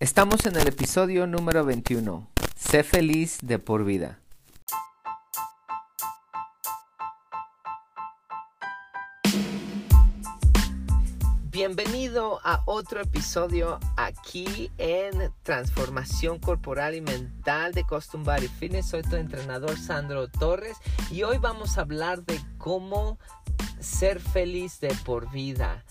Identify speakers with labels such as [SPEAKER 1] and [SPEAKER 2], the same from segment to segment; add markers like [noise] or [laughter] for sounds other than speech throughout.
[SPEAKER 1] Estamos en el episodio número 21. Sé feliz de por vida. Bienvenido a otro episodio aquí en Transformación Corporal y Mental de Custom Body Fitness. Soy tu entrenador Sandro Torres y hoy vamos a hablar de cómo ser feliz de por vida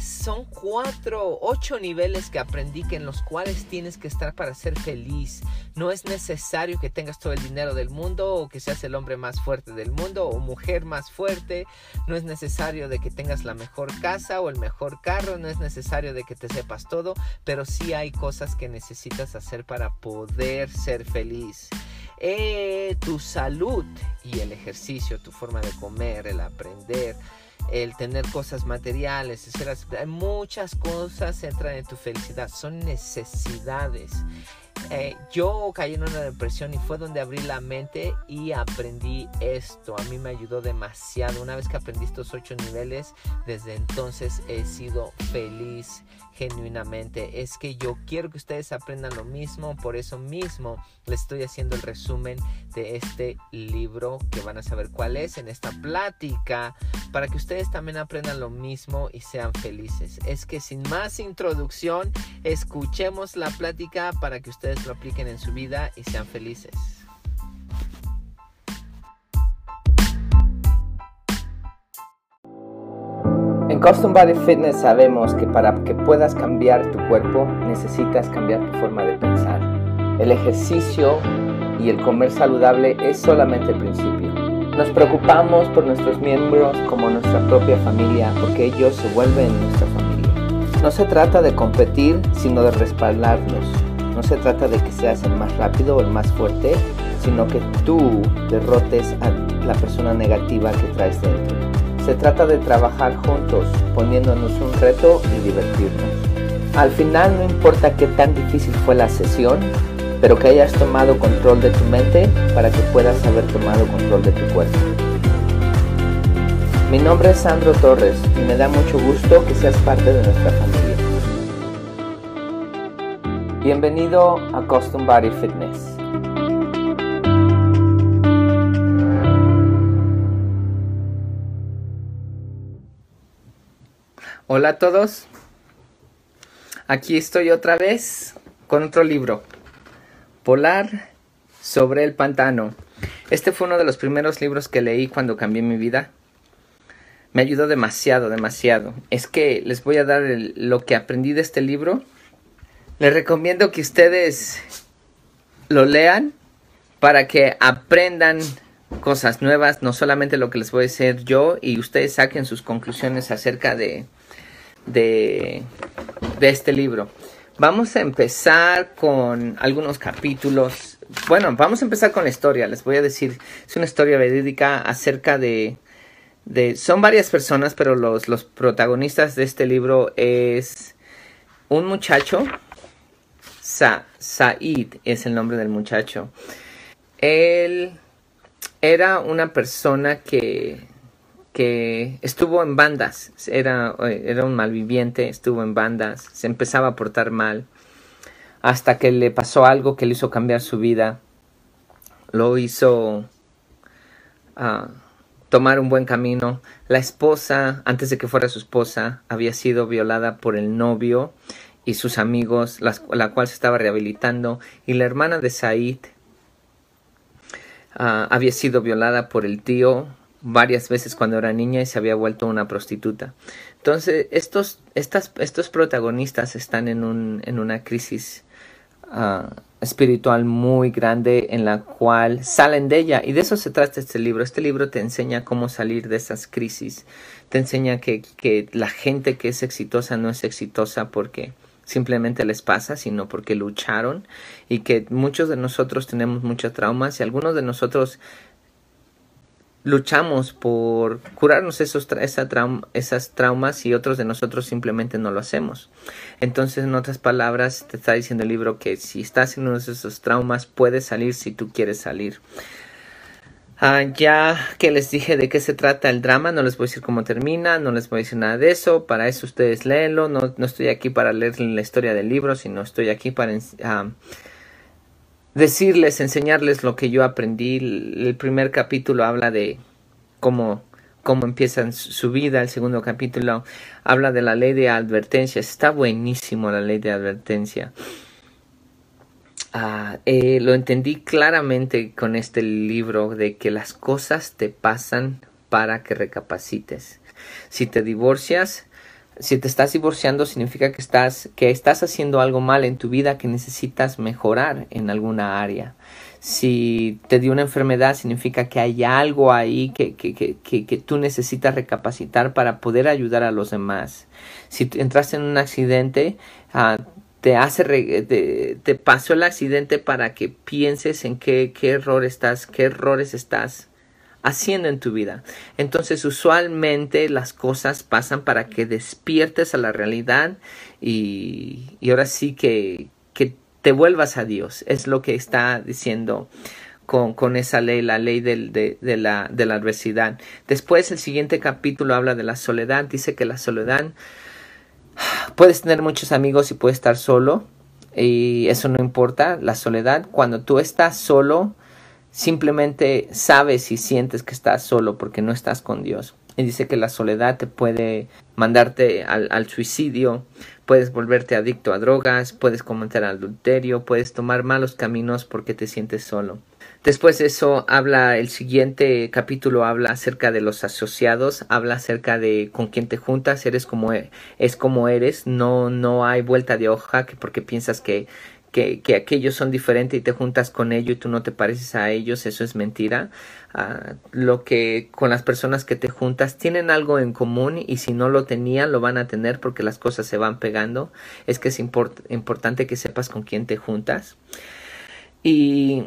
[SPEAKER 1] son cuatro, ocho niveles que aprendí que en los cuales tienes que estar para ser feliz. No es necesario que tengas todo el dinero del mundo o que seas el hombre más fuerte del mundo o mujer más fuerte. No es necesario de que tengas la mejor casa o el mejor carro. No es necesario de que te sepas todo, pero sí hay cosas que necesitas hacer para poder ser feliz. Eh, tu salud y el ejercicio, tu forma de comer, el aprender el tener cosas materiales, muchas cosas entran en tu felicidad, son necesidades. Eh, yo caí en una depresión y fue donde abrí la mente y aprendí esto. A mí me ayudó demasiado. Una vez que aprendí estos ocho niveles, desde entonces he sido feliz genuinamente. Es que yo quiero que ustedes aprendan lo mismo. Por eso mismo les estoy haciendo el resumen de este libro que van a saber cuál es en esta plática para que ustedes también aprendan lo mismo y sean felices. Es que sin más introducción, escuchemos la plática para que ustedes lo apliquen en su vida y sean felices. En Custom Body Fitness sabemos que para que puedas cambiar tu cuerpo necesitas cambiar tu forma de pensar. El ejercicio y el comer saludable es solamente el principio. Nos preocupamos por nuestros miembros como nuestra propia familia porque ellos se vuelven nuestra familia. No se trata de competir, sino de respaldarnos. No se trata de que seas el más rápido o el más fuerte, sino que tú derrotes a la persona negativa que traes dentro. Se trata de trabajar juntos, poniéndonos un reto y divertirnos. Al final no importa qué tan difícil fue la sesión, pero que hayas tomado control de tu mente para que puedas haber tomado control de tu cuerpo. Mi nombre es Sandro Torres y me da mucho gusto que seas parte de nuestra familia. Bienvenido a Custom Body Fitness. Hola a todos. Aquí estoy otra vez con otro libro. Polar sobre el pantano. Este fue uno de los primeros libros que leí cuando cambié mi vida. Me ayudó demasiado, demasiado. Es que les voy a dar lo que aprendí de este libro les recomiendo que ustedes lo lean para que aprendan cosas nuevas, no solamente lo que les voy a decir yo y ustedes saquen sus conclusiones acerca de, de, de este libro. Vamos a empezar con algunos capítulos. Bueno, vamos a empezar con la historia. Les voy a decir, es una historia verídica acerca de, de son varias personas, pero los, los protagonistas de este libro es un muchacho Sa Said es el nombre del muchacho. Él era una persona que, que estuvo en bandas, era, era un malviviente, estuvo en bandas, se empezaba a portar mal, hasta que le pasó algo que le hizo cambiar su vida, lo hizo uh, tomar un buen camino. La esposa, antes de que fuera su esposa, había sido violada por el novio y sus amigos, la cual se estaba rehabilitando, y la hermana de Said ah, había sido violada por el tío varias veces cuando era niña y se había vuelto una prostituta. Entonces, estos, estas, estos protagonistas están en, un, en una crisis ah, espiritual muy grande en la cual salen de ella. Y de eso se trata este libro. Este libro te enseña cómo salir de esas crisis. Te enseña que, que la gente que es exitosa no es exitosa porque simplemente les pasa, sino porque lucharon y que muchos de nosotros tenemos muchos traumas y algunos de nosotros luchamos por curarnos esos esa esas traumas y otros de nosotros simplemente no lo hacemos. Entonces, en otras palabras, te está diciendo el libro que si estás en uno de esos traumas, puedes salir si tú quieres salir. Ah, ya que les dije de qué se trata el drama, no les voy a decir cómo termina, no les voy a decir nada de eso, para eso ustedes léenlo, no, no estoy aquí para leer la historia del libro, sino estoy aquí para ah, decirles, enseñarles lo que yo aprendí. El primer capítulo habla de cómo, cómo empiezan su vida, el segundo capítulo habla de la ley de advertencia, está buenísimo la ley de advertencia. Eh, lo entendí claramente con este libro de que las cosas te pasan para que recapacites. Si te divorcias, si te estás divorciando significa que estás, que estás haciendo algo mal en tu vida que necesitas mejorar en alguna área. Si te dio una enfermedad significa que hay algo ahí que, que, que, que tú necesitas recapacitar para poder ayudar a los demás. Si entraste en un accidente, uh, te hace te, te, pasó el accidente para que pienses en qué, qué error estás, qué errores estás haciendo en tu vida. Entonces, usualmente las cosas pasan para que despiertes a la realidad y, y ahora sí que, que te vuelvas a Dios. Es lo que está diciendo con, con, esa ley, la ley del, de, la, de la adversidad. Después, el siguiente capítulo habla de la soledad. Dice que la soledad Puedes tener muchos amigos y puedes estar solo y eso no importa, la soledad. Cuando tú estás solo, simplemente sabes y sientes que estás solo porque no estás con Dios. Y dice que la soledad te puede mandarte al, al suicidio, puedes volverte adicto a drogas, puedes cometer adulterio, puedes tomar malos caminos porque te sientes solo. Después de eso habla, el siguiente capítulo habla acerca de los asociados, habla acerca de con quién te juntas, eres como e, es como eres, no, no hay vuelta de hoja que porque piensas que, que, que aquellos son diferentes y te juntas con ellos y tú no te pareces a ellos, eso es mentira. Uh, lo que con las personas que te juntas tienen algo en común y si no lo tenían lo van a tener porque las cosas se van pegando. Es que es import importante que sepas con quién te juntas. Y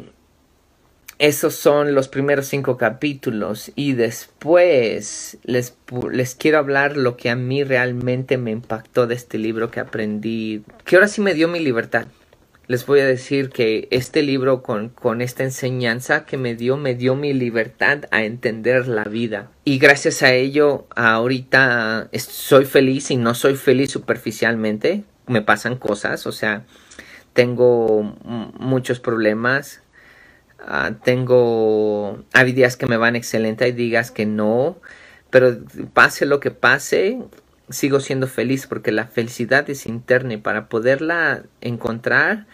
[SPEAKER 1] esos son los primeros cinco capítulos y después les, les, quiero hablar lo que a mí realmente me impactó de este libro que aprendí, que ahora sí me dio mi libertad. Les voy a decir que este libro con, con esta enseñanza que me dio, me dio mi libertad a entender la vida. Y gracias a ello, ahorita soy feliz y no soy feliz superficialmente. Me pasan cosas, o sea, tengo muchos problemas, Ah, tengo, hay días que me van excelente, hay días que no, pero pase lo que pase, sigo siendo feliz porque la felicidad es interna y para poderla encontrar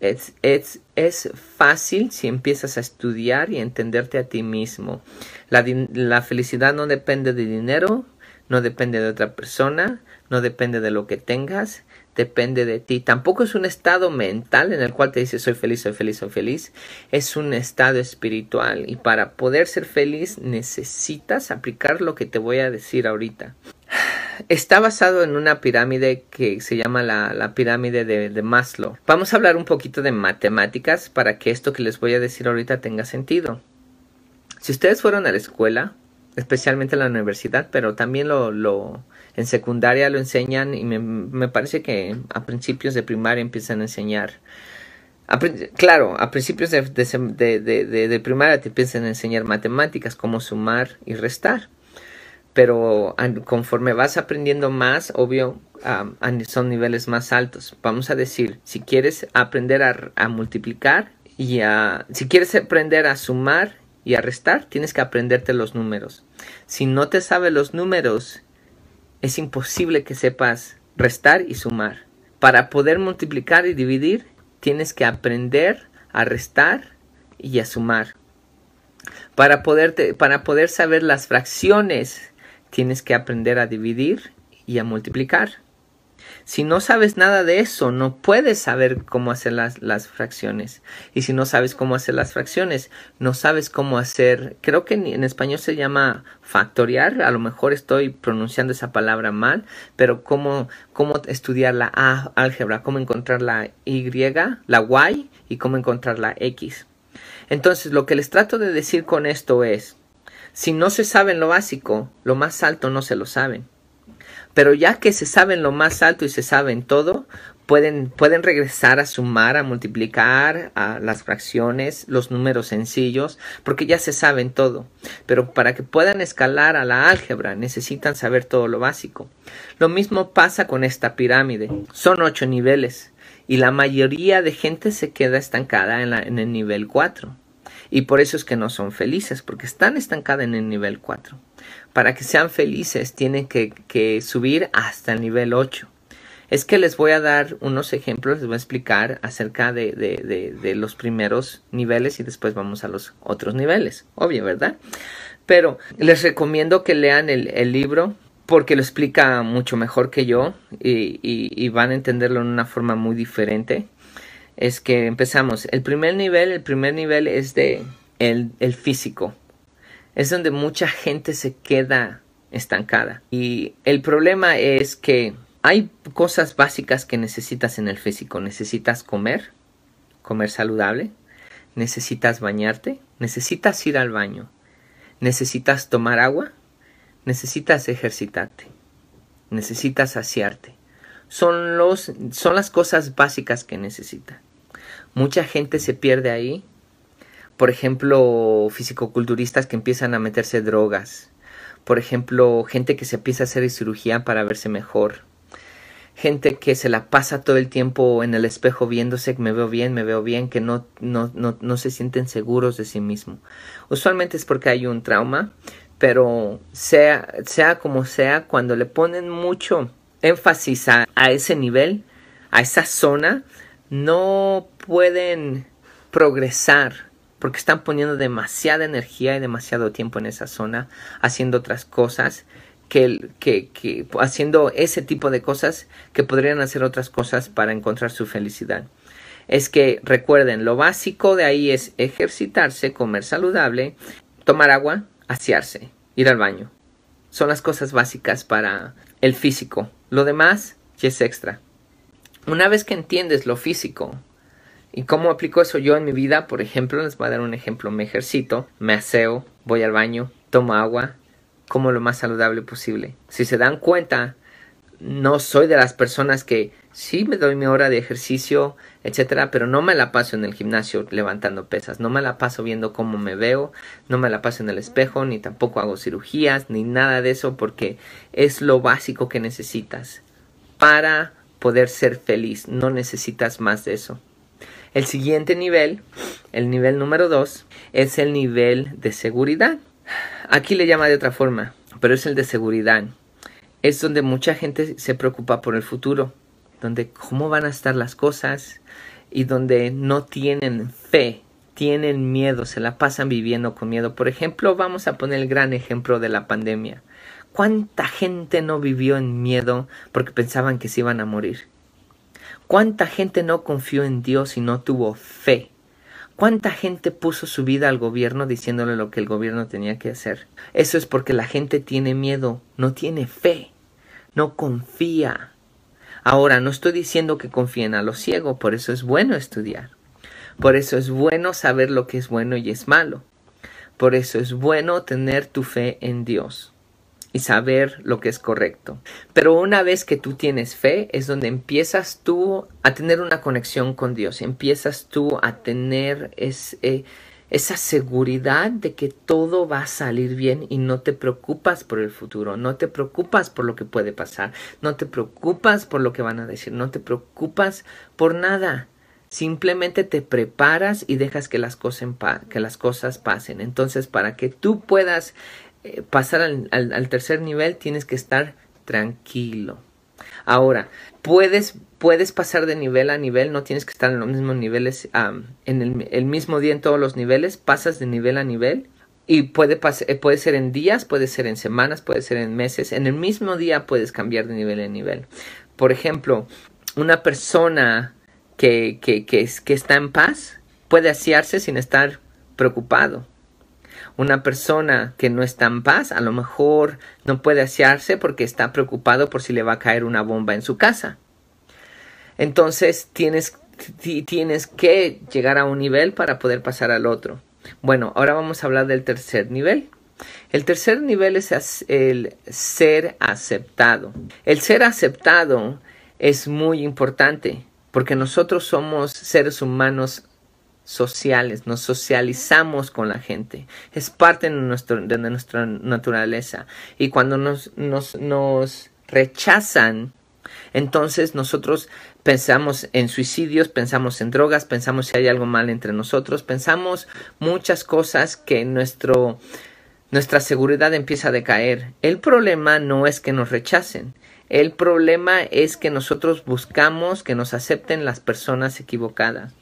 [SPEAKER 1] es, es, es fácil si empiezas a estudiar y entenderte a ti mismo. La, la felicidad no depende de dinero, no depende de otra persona, no depende de lo que tengas, depende de ti. Tampoco es un estado mental en el cual te dices soy feliz, soy feliz, soy feliz. Es un estado espiritual y para poder ser feliz necesitas aplicar lo que te voy a decir ahorita. Está basado en una pirámide que se llama la, la pirámide de, de Maslow. Vamos a hablar un poquito de matemáticas para que esto que les voy a decir ahorita tenga sentido. Si ustedes fueron a la escuela, especialmente en la universidad, pero también lo, lo en secundaria lo enseñan y me, me parece que a principios de primaria empiezan a enseñar. claro, a principios de, de, primaria te empiezan a enseñar matemáticas, cómo sumar y restar. Pero conforme vas aprendiendo más, obvio, son niveles más altos. Vamos a decir, si quieres aprender a multiplicar y a... Si quieres aprender a sumar y a restar, tienes que aprenderte los números. Si no te sabes los números es imposible que sepas restar y sumar. Para poder multiplicar y dividir, tienes que aprender a restar y a sumar. Para, para poder saber las fracciones, tienes que aprender a dividir y a multiplicar. Si no sabes nada de eso, no puedes saber cómo hacer las, las, fracciones. Y si no sabes cómo hacer las fracciones, no sabes cómo hacer, creo que en, español se llama factoriar, a lo mejor estoy pronunciando esa palabra mal, pero cómo, cómo estudiar la A álgebra, cómo encontrar la Y, la Y y cómo encontrar la X. Entonces, lo que les trato de decir con esto es, si no se sabe lo básico, lo más alto no se lo saben. Pero ya que se saben lo más alto y se saben todo, pueden, pueden regresar a sumar, a multiplicar, a las fracciones, los números sencillos, porque ya se saben todo. Pero para que puedan escalar a la álgebra necesitan saber todo lo básico. Lo mismo pasa con esta pirámide. Son ocho niveles y la mayoría de gente se queda estancada en, en el nivel 4. Y por eso es que no son felices, porque están estancadas en el nivel 4. Para que sean felices tienen que, subir hasta el nivel 8 es que les voy a dar unos ejemplos, les voy a explicar acerca de, los primeros niveles y después vamos a los otros niveles, obvio, ¿verdad? Pero les recomiendo que lean el, libro porque lo explica mucho mejor que yo y, van a entenderlo en una forma muy diferente. Es que empezamos. El primer nivel, el primer nivel es de el físico. Es donde mucha gente se queda estancada. Y el problema es que hay cosas básicas que necesitas en el físico. Necesitas comer, comer saludable, necesitas bañarte, necesitas ir al baño, necesitas tomar agua, necesitas ejercitarte, necesitas saciarte. Son, los, son las cosas básicas que necesita. Mucha gente se pierde ahí. Por ejemplo, fisicoculturistas que empiezan a meterse drogas. Por ejemplo, gente que se empieza a hacer cirugía para verse mejor gente que se la pasa todo el tiempo en el espejo viéndose que me veo bien, me veo bien, que no, no, no, no se sienten seguros de sí mismo. Usualmente es porque hay un trauma, pero sea, sea como sea, cuando le ponen mucho énfasis a, a ese nivel, a esa zona, no pueden progresar porque están poniendo demasiada energía y demasiado tiempo en esa zona haciendo otras cosas que, que, haciendo ese tipo de cosas que podrían hacer otras cosas para encontrar su felicidad. Es que recuerden, lo básico de ahí es ejercitarse, comer saludable, tomar agua, asearse, ir al baño. Son las cosas básicas para el físico. Lo demás ya es extra. Una vez que entiendes lo físico y cómo aplico eso yo en mi vida, por ejemplo, les voy a dar un ejemplo. Me ejercito, me aseo, voy al baño, tomo agua, como lo más saludable posible. Si se dan cuenta, no soy de las personas que sí me doy mi hora de ejercicio, etcétera, pero no me la paso en el gimnasio levantando pesas, no me la paso viendo cómo me veo, no me la paso en el espejo, ni tampoco hago cirugías, ni nada de eso, porque es lo básico que necesitas para poder ser feliz, no necesitas más de eso. El siguiente nivel, el nivel número dos, es el nivel de seguridad. Aquí le llama de otra forma, pero es el de seguridad. Es donde mucha gente se preocupa por el futuro, donde cómo van a estar las cosas y donde no tienen fe, tienen miedo, se la pasan viviendo con miedo. Por ejemplo, vamos a poner el gran ejemplo de la pandemia. ¿Cuánta gente no vivió en miedo porque pensaban que se iban a morir? ¿Cuánta gente no confió en Dios y no tuvo fe? ¿Cuánta gente puso su vida al gobierno diciéndole lo que el gobierno tenía que hacer? Eso es porque la gente tiene miedo, no tiene fe, no confía. Ahora, no estoy diciendo que confíen a lo ciego, por eso es bueno estudiar. Por eso es bueno saber lo que es bueno y es malo. Por eso es bueno tener tu fe en Dios y saber lo que es correcto. Pero una vez que tú tienes fe es donde empiezas tú a tener una conexión con Dios, empiezas tú a tener esa seguridad de que todo va a salir bien y no te preocupas por el futuro, no te preocupas por lo que puede pasar, no te preocupas por lo que van a decir, no te preocupas por nada. Simplemente te preparas y dejas que las, cosas, pasen. Entonces, para que tú puedas pasar al, tercer nivel tienes que estar tranquilo. Ahora, puedes, puedes pasar de nivel a nivel, no tienes que estar en los mismos niveles, en el, mismo día en todos los niveles, pasas de nivel a nivel y puede, eh, puede ser en días, puede ser en semanas, puede ser en meses, en el mismo día puedes cambiar de nivel a nivel. Por ejemplo, una persona que, que, que, que está en paz puede asearse sin estar preocupado una persona que no está en paz a lo mejor no puede asearse porque está preocupado por si le va a caer una bomba en su casa. Entonces tienes, tienes que llegar a un nivel para poder pasar al otro. Bueno, ahora vamos a hablar del tercer nivel. El tercer nivel es el ser aceptado. El ser aceptado es muy importante porque nosotros somos seres humanos sociales, nos socializamos con la gente, es parte de, nuestro, de nuestra naturaleza. Y cuando nos, nos, nos rechazan, entonces nosotros pensamos en suicidios, pensamos en drogas, pensamos si hay algo mal entre nosotros, pensamos muchas cosas que nuestro, nuestra seguridad empieza a decaer. El problema no es que nos rechacen, el problema es que nosotros buscamos que nos acepten las personas equivocadas.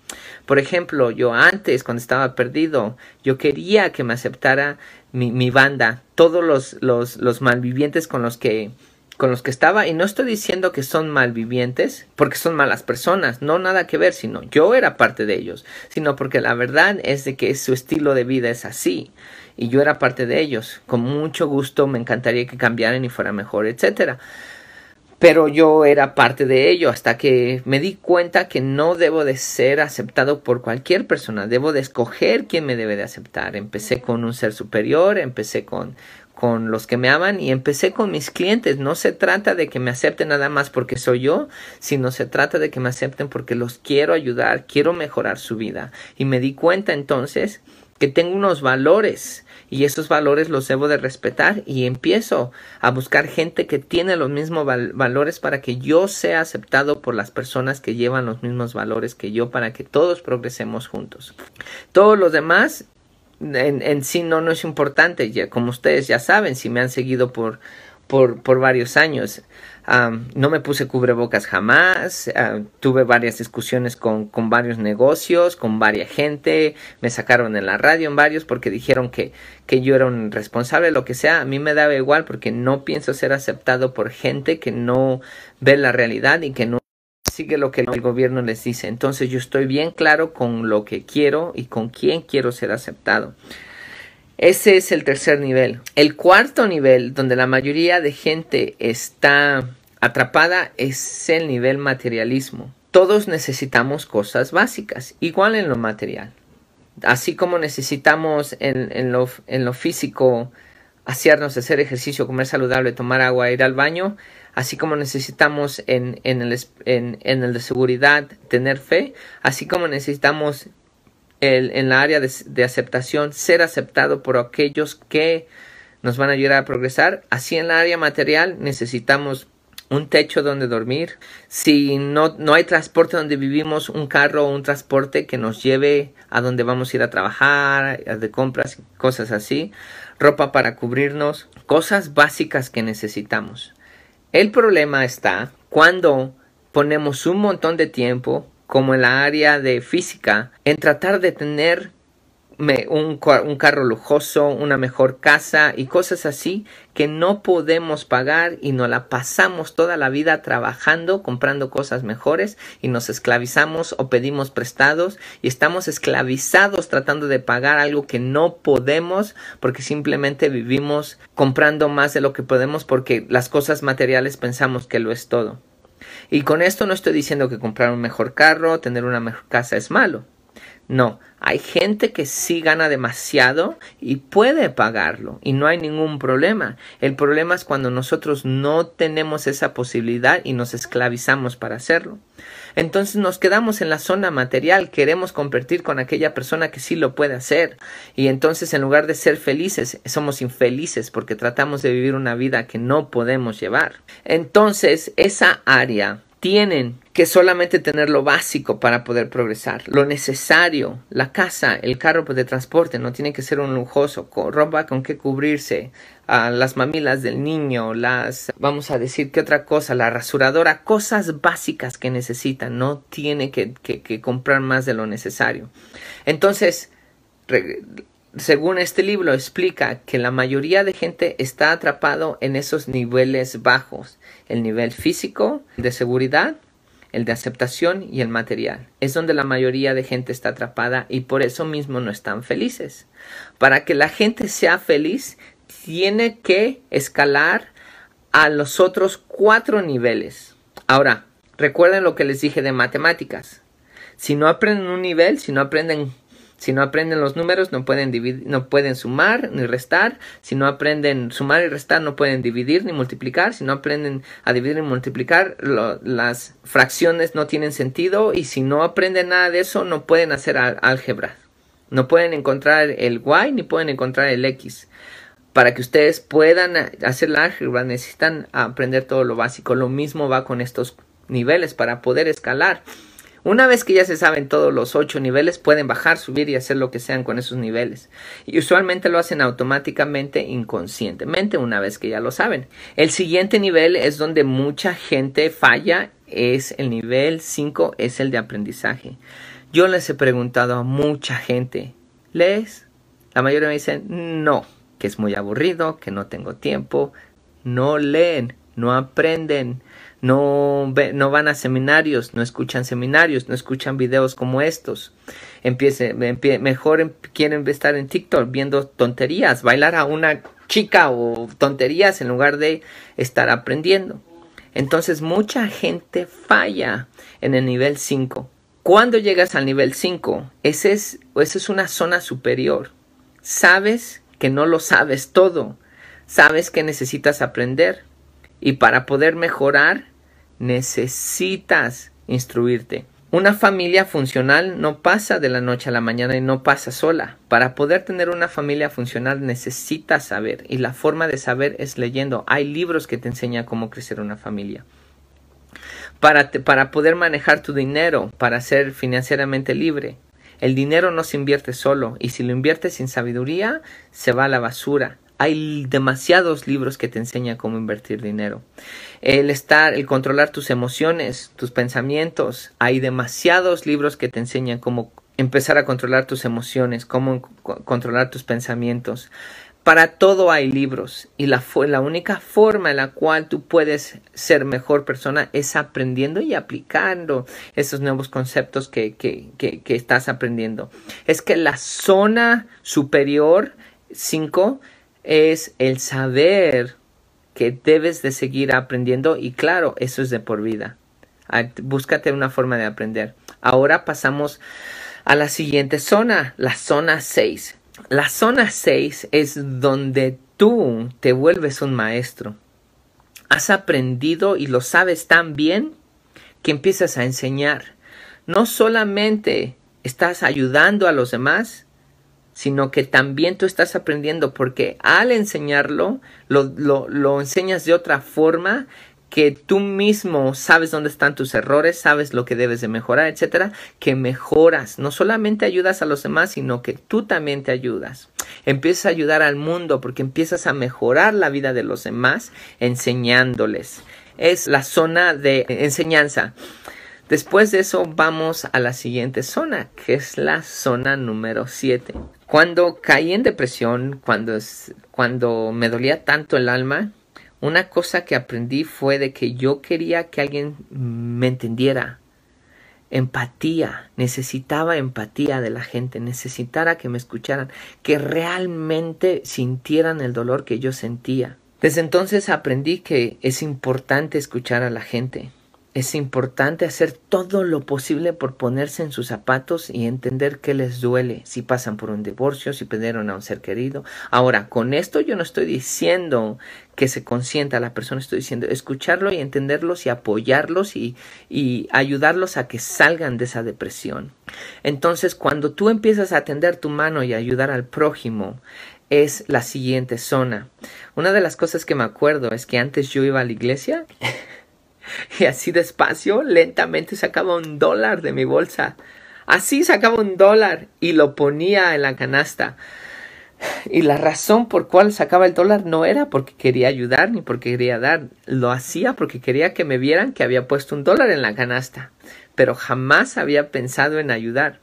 [SPEAKER 1] Por ejemplo, yo antes, cuando estaba perdido, yo quería que me aceptara mi, mi banda, todos los, los, los malvivientes con los que con los que estaba y no estoy diciendo que son malvivientes porque son malas personas, no nada que ver, sino yo era parte de ellos, sino porque la verdad es de que su estilo de vida es así y yo era parte de ellos. Con mucho gusto me encantaría que cambiaran y fuera mejor, etcétera pero yo era parte de ello hasta que me di cuenta que no debo de ser aceptado por cualquier persona, debo de escoger quién me debe de aceptar. Empecé con un ser superior, empecé con, con los que me aman y empecé con mis clientes. No se trata de que me acepten nada más porque soy yo, sino se trata de que me acepten porque los quiero ayudar, quiero mejorar su vida. Y me di cuenta entonces que tengo unos valores y esos valores los debo de respetar y empiezo a buscar gente que tiene los mismos valores para que yo sea aceptado por las personas que llevan los mismos valores que yo para que todos progresemos juntos. Todos los demás en, en sí no, no es importante, ya, como ustedes ya saben, si me han seguido por, por, por varios años no me puse cubrebocas jamás, tuve varias discusiones con, con, varios negocios, con varias gente, me sacaron en la radio en varios porque dijeron que, que yo era un responsable, lo que sea, a mí me daba igual porque no pienso ser aceptado por gente que no ve la realidad y que no sigue lo que el gobierno les dice. Entonces yo estoy bien claro con lo que quiero y con quién quiero ser aceptado. Ese es el tercer nivel. El cuarto nivel, donde la mayoría de gente está atrapada, es el nivel materialismo. Todos necesitamos cosas básicas, igual en lo material. Así como necesitamos en, lo, en lo, físico hacernos hacer ejercicio, comer saludable, tomar agua, ir al baño, así como necesitamos en, en, el, en, en el de seguridad tener fe, así como necesitamos en la área de, aceptación, ser aceptado por aquellos que nos van a ayudar a progresar. Así en la área material necesitamos un techo donde dormir. Si no, no hay transporte donde vivimos, un carro o un transporte que nos lleve a donde vamos a ir a trabajar, de compras, cosas así. Ropa para cubrirnos, cosas básicas que necesitamos. El problema está cuando ponemos un montón de tiempo, como en la área de física, en tratar de tener un, un, carro lujoso, una mejor casa y cosas así que no podemos pagar y nos la pasamos toda la vida trabajando, comprando cosas mejores y nos esclavizamos o pedimos prestados y estamos esclavizados tratando de pagar algo que no podemos porque simplemente vivimos comprando más de lo que podemos porque las cosas materiales pensamos que lo es todo. Y con esto no estoy diciendo que comprar un mejor carro, tener una mejor casa es malo. No, hay gente que sí gana demasiado y puede pagarlo y no hay ningún problema. El problema es cuando nosotros no tenemos esa posibilidad y nos esclavizamos para hacerlo. Entonces nos quedamos en la zona material, queremos competir con aquella persona que sí lo puede hacer y entonces en lugar de ser felices somos infelices porque tratamos de vivir una vida que no podemos llevar. Entonces esa área tienen que solamente tener lo básico para poder progresar, lo necesario, la casa, el carro de transporte, no tiene que ser un lujoso, con ropa con que cubrirse, las mamilas del niño, las, vamos a decir que otra cosa, la rasuradora, cosas básicas que necesitan, no tiene que, que comprar más de lo necesario. Entonces, según este libro explica que la mayoría de gente está atrapado en esos niveles bajos, el nivel físico, de seguridad, el de aceptación y el material. Es donde la mayoría de gente está atrapada y por eso mismo no están felices. Para que la gente sea feliz, tiene que escalar a los otros cuatro niveles. Ahora, recuerden lo que les dije de matemáticas. Si no aprenden un nivel, si no aprenden Si no aprenden los números, no pueden dividir, no pueden sumar ni restar. Si no aprenden sumar y restar, no pueden dividir ni multiplicar. Si no aprenden a dividir y multiplicar, las fracciones no tienen sentido. Y si no aprenden nada de eso, no pueden hacer álgebra. No pueden encontrar el y ni pueden encontrar el x. Para que ustedes puedan hacer la álgebra necesitan aprender todo lo básico. Lo mismo va con estos niveles para poder escalar. Una vez que ya se saben todos los ocho niveles, pueden bajar, subir y hacer lo que sean con esos niveles. Y usualmente lo hacen automáticamente, inconscientemente, una vez que ya lo saben. El siguiente nivel es donde mucha gente falla, es el nivel 5, es el de aprendizaje. Yo les he preguntado a mucha gente, ¿lees? La mayoría me dicen, no, que es muy aburrido, que no tengo tiempo, no leen, no aprenden, no, no van a seminarios, no escuchan seminarios, no escuchan videos como estos. Empiece, mejor em, quieren estar en TikTok viendo tonterías, bailar a una chica o tonterías en lugar de estar aprendiendo. Entonces mucha gente falla en el nivel 5. Cuando llegas al nivel 5, ese es, esa es una zona superior. Sabes que no lo sabes todo. Sabes que necesitas aprender. Y para poder mejorar, necesitas instruirte. Una familia funcional no pasa de la noche a la mañana y no pasa sola. Para poder tener una familia funcional necesitas saber y la forma de saber es leyendo. Hay libros que te enseñan cómo crecer una familia. Para, para poder manejar tu dinero, para ser financieramente libre. El dinero no se invierte solo y si lo inviertes sin sabiduría se va a la basura. Hay demasiados libros que te enseñan cómo invertir dinero. El estar, el controlar tus emociones, tus pensamientos. Hay demasiados libros que te enseñan cómo empezar a controlar tus emociones, cómo controlar tus pensamientos. Para todo hay libros y la, la, única forma en la cual tú puedes ser mejor persona es aprendiendo y aplicando esos nuevos conceptos que, que, que, que estás aprendiendo. Es que la zona superior 5 es el saber que debes de seguir aprendiendo y claro, eso es de por vida. Búscate una forma de aprender. Ahora pasamos a la siguiente zona, la zona 6. La zona 6 es donde tú te vuelves un maestro. Has aprendido y lo sabes tan bien que empiezas a enseñar. No solamente estás ayudando a los demás, sino que también tú estás aprendiendo porque al enseñarlo lo, lo, enseñas de otra forma que tú mismo sabes dónde están tus errores, sabes lo que debes de mejorar, etcétera, que mejoras, no solamente ayudas a los demás, sino que tú también te ayudas. Empiezas a ayudar al mundo porque empiezas a mejorar la vida de los demás enseñándoles. Es la zona de enseñanza. Después de eso vamos a la siguiente zona, que es la zona número 7. Cuando caí en depresión, cuando, cuando me dolía tanto el alma, una cosa que aprendí fue de que yo quería que alguien me entendiera. Empatía, necesitaba empatía de la gente, necesitara que me escucharan, que realmente sintieran el dolor que yo sentía. Desde entonces aprendí que es importante escuchar a la gente, es importante hacer todo lo posible por ponerse en sus zapatos y entender qué les duele si pasan por un divorcio, si perdieron a un ser querido. Ahora, con esto yo no estoy diciendo que se consienta a la persona, estoy diciendo escucharlo y entenderlos y apoyarlos y, ayudarlos a que salgan de esa depresión. Entonces, cuando tú empiezas a atender tu mano y ayudar al prójimo, es la siguiente zona. Una de las cosas que me acuerdo es que antes yo iba a la iglesia [laughs] [laughs] y así despacio, lentamente sacaba un dólar de mi bolsa. Así sacaba un dólar y lo ponía en la canasta. Y la razón por cual sacaba el dólar no era porque quería ayudar ni porque quería dar. Lo hacía porque quería que me vieran que había puesto un dólar en la canasta. Pero jamás había pensado en ayudar.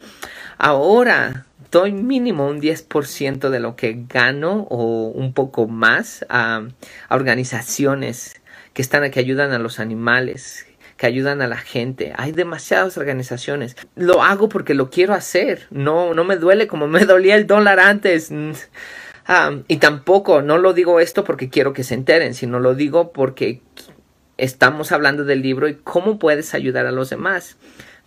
[SPEAKER 1] Ahora doy mínimo un 10% de lo que gano o un poco más a, a organizaciones que están que ayudan a los animales, que ayudan a la gente. Hay demasiadas organizaciones. Lo hago porque lo quiero hacer. No, no me duele como me [laughs] dolía el dólar antes. Ah, y tampoco, no lo digo esto porque quiero que se enteren, sino lo digo porque estamos hablando del libro y cómo puedes ayudar a los demás.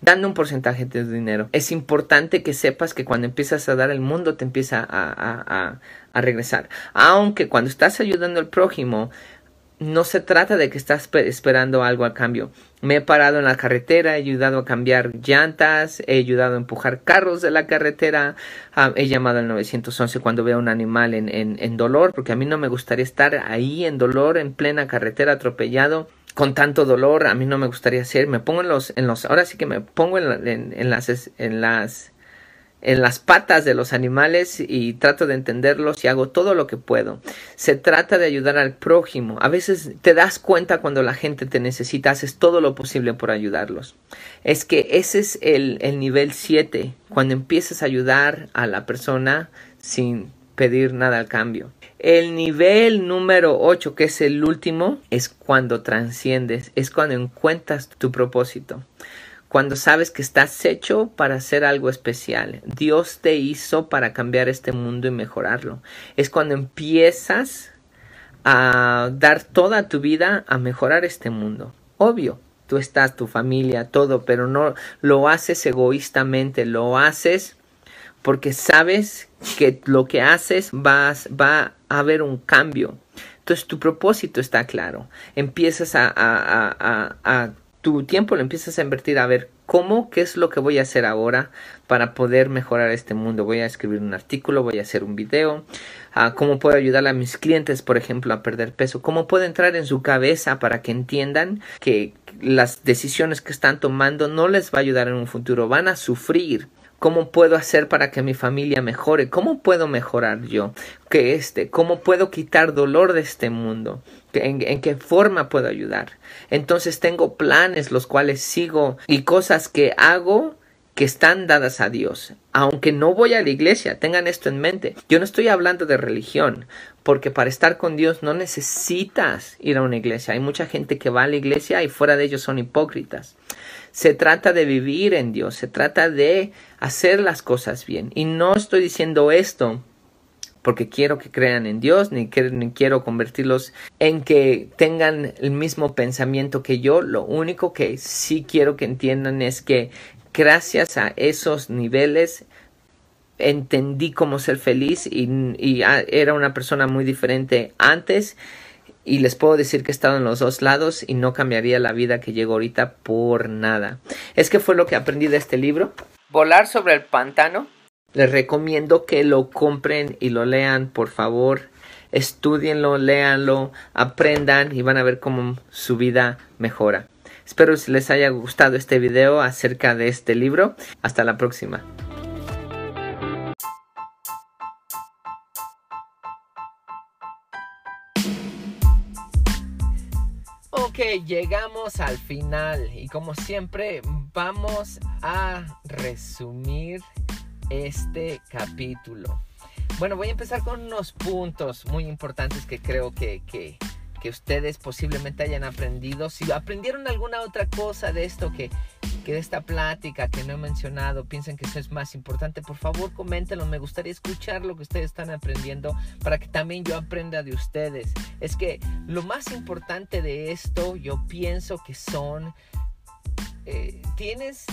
[SPEAKER 1] dando un porcentaje de dinero. Es importante que sepas que cuando empiezas a dar el mundo te empieza a, a, a regresar. Aunque cuando estás ayudando al prójimo, no se trata de que estás esperando algo a cambio. Me he parado en la carretera, he ayudado a cambiar llantas, he ayudado a empujar carros de la carretera, ah, he llamado al 911 cuando veo un animal en, en, en, dolor, porque a mí no me gustaría estar ahí en dolor, en plena carretera, atropellado, con tanto dolor, a mí no me gustaría ser. Me pongo en los, en los, ahora sí que me pongo en, en las, en las en las patas de los animales y trato de entenderlos y hago todo lo que puedo. Se trata de ayudar al prójimo. A veces te das cuenta cuando la gente te necesita, haces todo lo posible por ayudarlos. Es que ese es el, el nivel 7, cuando empiezas a ayudar a la persona sin pedir nada al cambio. El nivel número 8, que es el último, es cuando transciendes, es cuando encuentras tu propósito cuando sabes que estás hecho para hacer algo especial. Dios te hizo para cambiar este mundo y mejorarlo. Es cuando empiezas a dar toda tu vida a mejorar este mundo. Obvio, tú estás, tu familia, todo, pero no lo haces egoístamente, lo haces porque sabes que lo que haces va, va a haber un cambio. Entonces tu propósito está claro. Empiezas a tu tiempo lo empiezas a invertir a ver cómo, qué es lo que voy a hacer ahora para poder mejorar este mundo. Voy a escribir un artículo, voy a hacer un video, uh, cómo puedo ayudar a mis clientes, por ejemplo, a perder peso, cómo puedo entrar en su cabeza para que entiendan que las decisiones que están tomando no les va a ayudar en un futuro, van a sufrir ¿Cómo puedo hacer para que mi familia mejore? ¿Cómo puedo mejorar yo? Que este, ¿Cómo puedo quitar dolor de este mundo? ¿En, ¿En, qué forma puedo ayudar? Entonces tengo planes los cuales sigo y cosas que hago que están dadas a Dios. Aunque no voy a la iglesia, tengan esto en mente. Yo no estoy hablando de religión, porque para estar con Dios no necesitas ir a una iglesia. Hay mucha gente que va a la iglesia y fuera de ellos son hipócritas. Se trata de vivir en Dios, se trata de hacer las cosas bien. Y no estoy diciendo esto porque quiero que crean en Dios, ni, quiero convertirlos en que tengan el mismo pensamiento que yo. Lo único que sí quiero que entiendan es que gracias a esos niveles entendí cómo ser feliz y, y era una persona muy diferente antes y les puedo decir que he estado en los dos lados y no cambiaría la vida que llego ahorita por nada. Es que fue lo que aprendí de este libro. Volar sobre el pantano. Les recomiendo que lo compren y lo lean, por favor. Estudienlo, léanlo, aprendan y van a ver cómo su vida mejora. Espero que les haya gustado este video acerca de este libro. Hasta la próxima. Ok, llegamos al final y como siempre vamos a resumir este capítulo. Bueno, voy a empezar con unos puntos muy importantes que creo que, que, que ustedes posiblemente hayan aprendido. Si aprendieron alguna otra cosa de esto que, que de esta plática que no he mencionado piensan que eso es más importante, por favor coméntenlo. Me gustaría escuchar lo que ustedes están aprendiendo para que también yo aprenda de ustedes. Es que lo más importante de esto yo pienso que son... Eh, tienes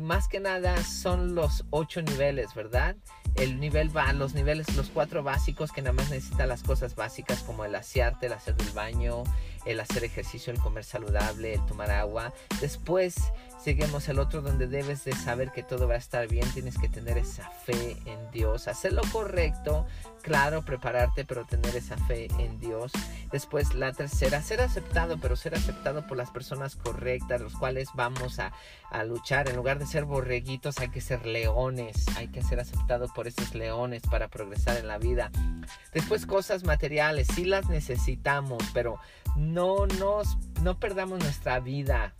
[SPEAKER 1] más que nada son los ocho niveles, ¿verdad? El nivel va, los niveles, los cuatro básicos que nada más necesitan las cosas básicas como el asearte, el hacer del baño, el hacer ejercicio, el comer saludable, el tomar agua. Después seguimos el otro donde debes de saber que todo va a estar bien, tienes que tener esa fe en Dios, hacer lo correcto, claro, prepararte, pero tener esa fe en Dios. Después la tercera, ser aceptado, pero ser aceptado por las personas correctas, los cuales vamos a, a luchar. En lugar de ser borreguitos, hay que ser leones, hay que ser aceptado por esos leones para progresar en la vida. Después cosas materiales, sí las necesitamos, pero no nos, no perdamos nuestra vida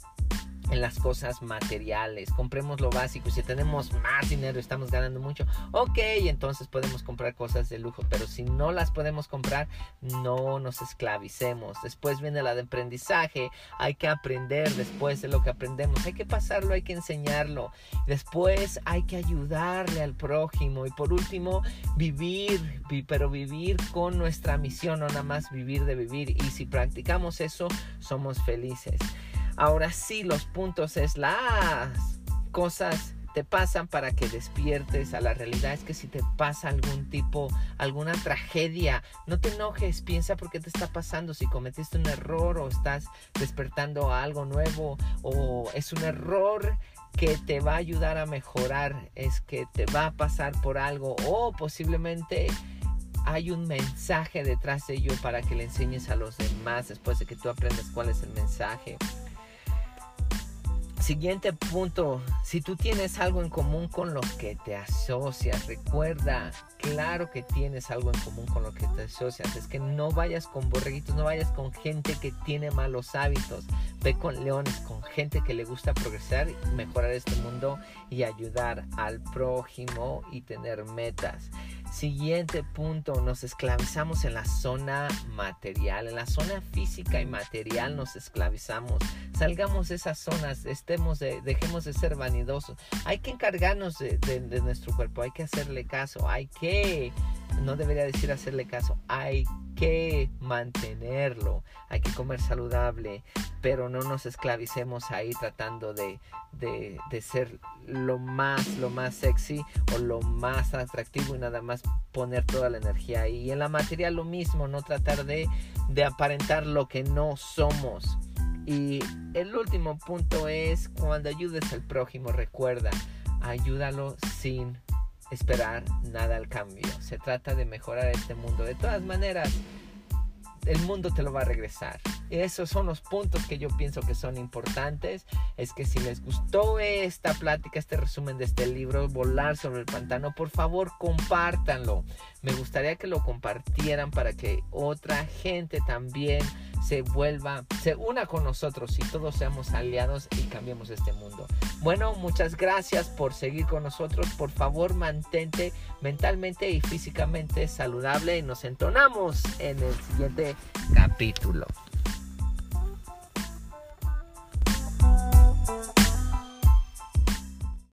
[SPEAKER 1] en las cosas materiales. Compremos lo básico. Si tenemos más dinero, estamos ganando mucho. Ok, entonces podemos comprar cosas de lujo. Pero si no las podemos comprar, no nos esclavicemos. Después viene la de aprendizaje. Hay que aprender después de lo que aprendemos. Hay que pasarlo, hay que enseñarlo. Después hay que ayudarle al prójimo. Y por último, vivir. Pero vivir con nuestra misión, no nada más vivir de vivir. Y si practicamos eso, somos felices. Ahora sí, los puntos es las cosas te pasan para que despiertes a la realidad. Es que si te pasa algún tipo, alguna tragedia, no te enojes, piensa por qué te está pasando, si cometiste un error o estás despertando algo nuevo o es un error que te va a ayudar a mejorar, es que te va a pasar por algo o posiblemente hay un mensaje detrás de ello para que le enseñes a los demás después de que tú aprendas cuál es el mensaje. Siguiente punto, si tú tienes algo en común con lo que te asocias, recuerda, claro que tienes algo en común con lo que te asocias, es que no vayas con borreguitos, no vayas con gente que tiene malos hábitos, ve con leones, con gente que le gusta progresar, mejorar este mundo y ayudar al prójimo y tener metas. Siguiente punto, nos esclavizamos en la zona material, en la zona física y material nos esclavizamos. Salgamos de esas zonas, dejemos de ser vanidosos. Hay que encargarnos de, nuestro cuerpo, hay que hacerle caso, hay que, no debería decir hacerle caso, hay que mantenerlo, hay que comer saludable, pero no nos esclavicemos ahí tratando de, de, de, ser lo más, lo más sexy o lo más atractivo y nada más poner toda la energía ahí. Y en la materia lo mismo, no tratar de, de aparentar lo que no somos. Y el último punto es cuando ayudes al prójimo, recuerda, ayúdalo sin esperar nada al cambio. Se trata de mejorar este mundo. De todas maneras, el mundo te lo va a regresar. Esos son los puntos que yo pienso que son importantes. Es que si les gustó esta plática, este resumen de este libro, Volar sobre el pantano, por favor compártanlo. Me gustaría que lo compartieran para que otra gente también se vuelva, se una con nosotros y todos seamos aliados y cambiemos este mundo. Bueno, muchas gracias por seguir con nosotros. Por favor, mantente mentalmente y físicamente saludable y nos entonamos en el siguiente capítulo.